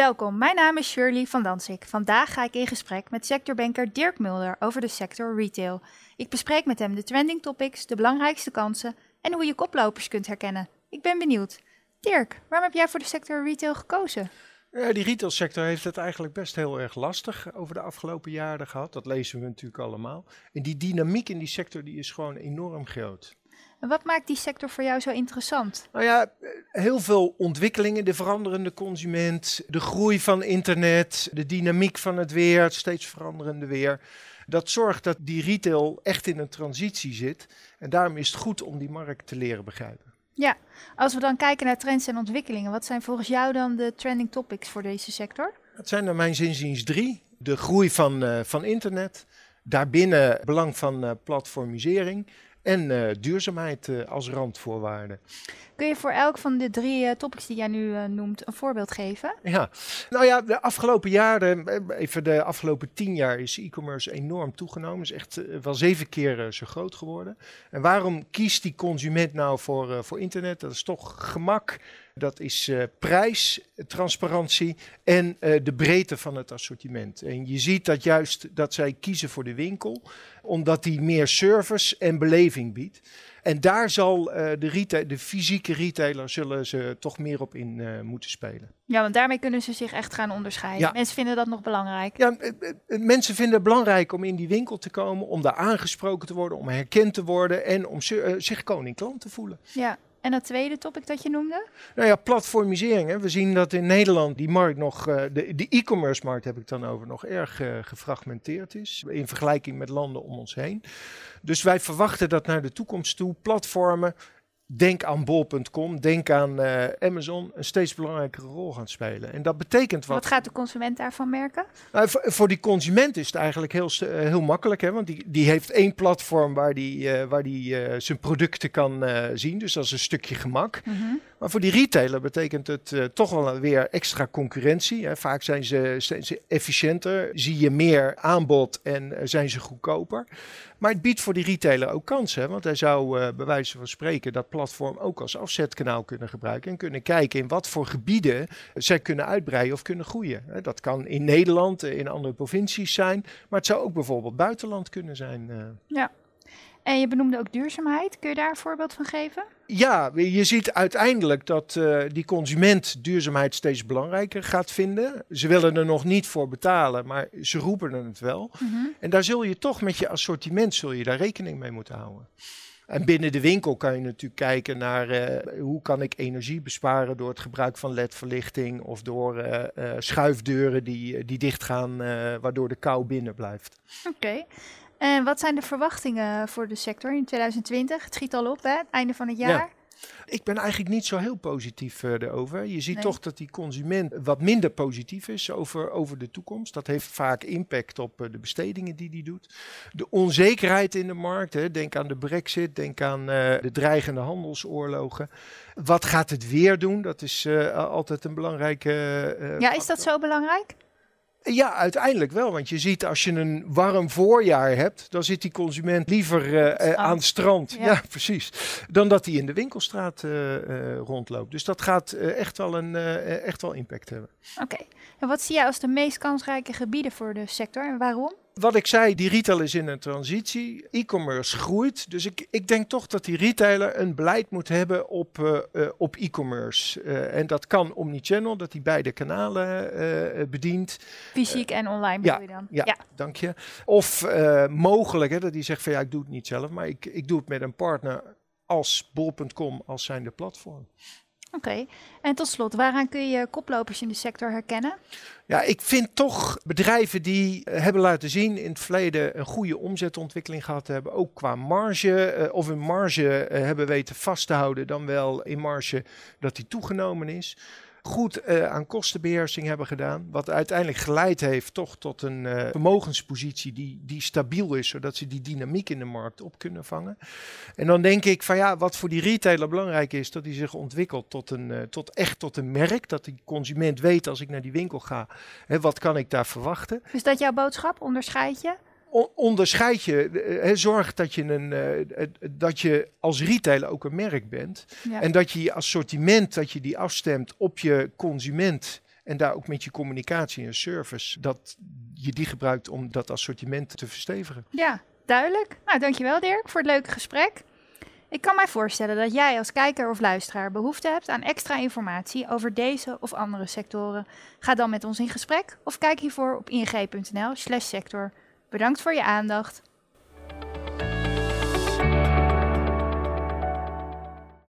Welkom, mijn naam is Shirley van Dansik. Vandaag ga ik in gesprek met sectorbanker Dirk Mulder over de sector retail. Ik bespreek met hem de trending topics, de belangrijkste kansen en hoe je koplopers kunt herkennen. Ik ben benieuwd. Dirk, waarom heb jij voor de sector retail gekozen? Ja, die retailsector heeft het eigenlijk best heel erg lastig over de afgelopen jaren gehad. Dat lezen we natuurlijk allemaal. En die dynamiek in die sector die is gewoon enorm groot. En wat maakt die sector voor jou zo interessant? Nou ja, heel veel ontwikkelingen, de veranderende consument, de groei van internet, de dynamiek van het weer, het steeds veranderende weer. Dat zorgt dat die retail echt in een transitie zit. En daarom is het goed om die markt te leren begrijpen. Ja, als we dan kijken naar trends en ontwikkelingen, wat zijn volgens jou dan de trending topics voor deze sector? Het zijn naar mijn zinziens drie. De groei van, uh, van internet, daarbinnen belang van uh, platformisering en uh, duurzaamheid uh, als randvoorwaarde. Kun je voor elk van de drie uh, topics die jij nu noemt een voorbeeld geven? Ja, nou ja, de afgelopen jaren, even de afgelopen tien jaar is e-commerce enorm toegenomen. Is echt wel zeven keer zo groot geworden. En waarom kiest die consument nou voor, voor internet? Dat is toch gemak, dat is uh, prijs, transparantie en uh, de breedte van het assortiment. En je ziet dat juist dat zij kiezen voor de winkel, omdat die meer service en beleving biedt. En daar zal uh, de, retail, de fysieke retailer zullen ze toch meer op in moeten spelen. Ja, want daarmee kunnen ze zich echt gaan onderscheiden. Ja. Mensen vinden dat nog belangrijk. Ja, mensen vinden het belangrijk om in die winkel te komen, om daar aangesproken te worden, om herkend te worden en om zich koning klant te voelen. Ja. En dat tweede topic dat je noemde? Nou ja, platformisering. Hè. We zien dat in Nederland die markt nog, uh, de, e-commerce markt heb ik dan over, nog erg uh, gefragmenteerd is. In vergelijking met landen om ons heen. Dus wij verwachten dat naar de toekomst toe platformen denk aan bol.com, denk aan uh, Amazon, een steeds belangrijkere rol gaan spelen. En dat betekent wat. Wat gaat de consument daarvan merken? Nou, voor, voor, die consument is het eigenlijk heel, uh, heel makkelijk, hè, want die, die heeft één platform waar die, uh, waar die zijn producten kan zien. Dus dat is een stukje gemak. Mm -hmm. Maar voor die retailer betekent het toch wel weer extra concurrentie. Hè. Vaak zijn ze, zijn efficiënter, zie je meer aanbod en zijn ze goedkoper. Maar het biedt voor die retailer ook kansen. Want hij zou uh, bij wijze van spreken dat platform ook als afzetkanaal kunnen gebruiken. En kunnen kijken in wat voor gebieden zij kunnen uitbreiden of kunnen groeien. Dat kan in Nederland, in andere provincies zijn. Maar het zou ook bijvoorbeeld buitenland kunnen zijn. Ja. En je benoemde ook duurzaamheid. Kun je daar een voorbeeld van geven? Ja, je ziet uiteindelijk dat uh, die consument duurzaamheid steeds belangrijker gaat vinden. Ze willen er nog niet voor betalen, maar ze roepen het wel. Mm -hmm. En daar zul je toch met je assortiment zul je daar rekening mee moeten houden. En binnen de winkel kan je natuurlijk kijken naar uh, hoe kan ik energie besparen door het gebruik van ledverlichting of door uh, uh, schuifdeuren die, die dichtgaan, waardoor de kou binnen blijft. Oké. Okay. En wat zijn de verwachtingen voor de sector in 2020? Het schiet al op, hè? Het einde van het jaar. Ja. Ik ben eigenlijk niet zo heel positief uh, erover. Je ziet nee. toch dat die consument wat minder positief is over, over de toekomst. Dat heeft vaak impact op uh, de bestedingen die hij doet. De onzekerheid in de markt, hè. denk aan de brexit, denk aan uh, de dreigende handelsoorlogen. Wat gaat het weer doen? Dat is altijd een belangrijke. ja, is dat zo belangrijk? Ja, uiteindelijk wel. Want je ziet als je een warm voorjaar hebt, dan zit die consument liever uh, uh, aan het strand. Ja. ja. precies. Dan dat hij in de winkelstraat uh, rondloopt. Dus dat gaat echt, wel een, echt wel impact hebben. Oké. Okay. En wat zie jij als de meest kansrijke gebieden voor de sector en waarom? Wat ik zei, die retail is in een transitie. E-commerce groeit. Dus ik, ik denk toch dat die retailer een beleid moet hebben op, uh, uh, op e-commerce. Uh, en dat kan omnichannel, dat hij beide kanalen bedient. Fysiek en online ja, je dan? Ja, ja, dank je. Of mogelijk, hè, dat hij zegt van ja, ik doe het niet zelf, maar ik, ik doe het met een partner als bol.com als zijnde platform. Oké, en tot slot, waaraan kun je koplopers in de sector herkennen? Ja, ik vind toch bedrijven die uh, hebben laten zien in het verleden een goede omzetontwikkeling gehad hebben, ook qua marge, uh, of een marge uh, hebben weten vast te houden, dan wel in marge dat die toegenomen is goed uh, aan kostenbeheersing hebben gedaan. Wat uiteindelijk geleid heeft toch tot een uh, vermogenspositie die, die stabiel is, zodat ze die dynamiek in de markt op kunnen vangen. En dan denk ik van ja, wat voor die retailer belangrijk is, dat hij zich ontwikkelt tot, een, uh, tot echt tot een merk. Dat die consument weet als ik naar die winkel ga, hè, wat kan ik daar verwachten. Is dat jouw boodschap? Onderscheid je? Onderscheid je, he, zorg dat je, een, uh, dat je als retailer ook een merk bent. Ja. En dat je je assortiment, dat je die afstemt op je consument En daar ook met je communicatie en service, dat je die gebruikt om dat assortiment te verstevigen. Ja, duidelijk. Nou, dankjewel Dirk voor het leuke gesprek. Ik kan mij voorstellen dat jij als kijker of luisteraar behoefte hebt aan extra informatie over deze of andere sectoren. Ga dan met ons in gesprek of kijk hiervoor op ing.nl/sector. Bedankt voor je aandacht.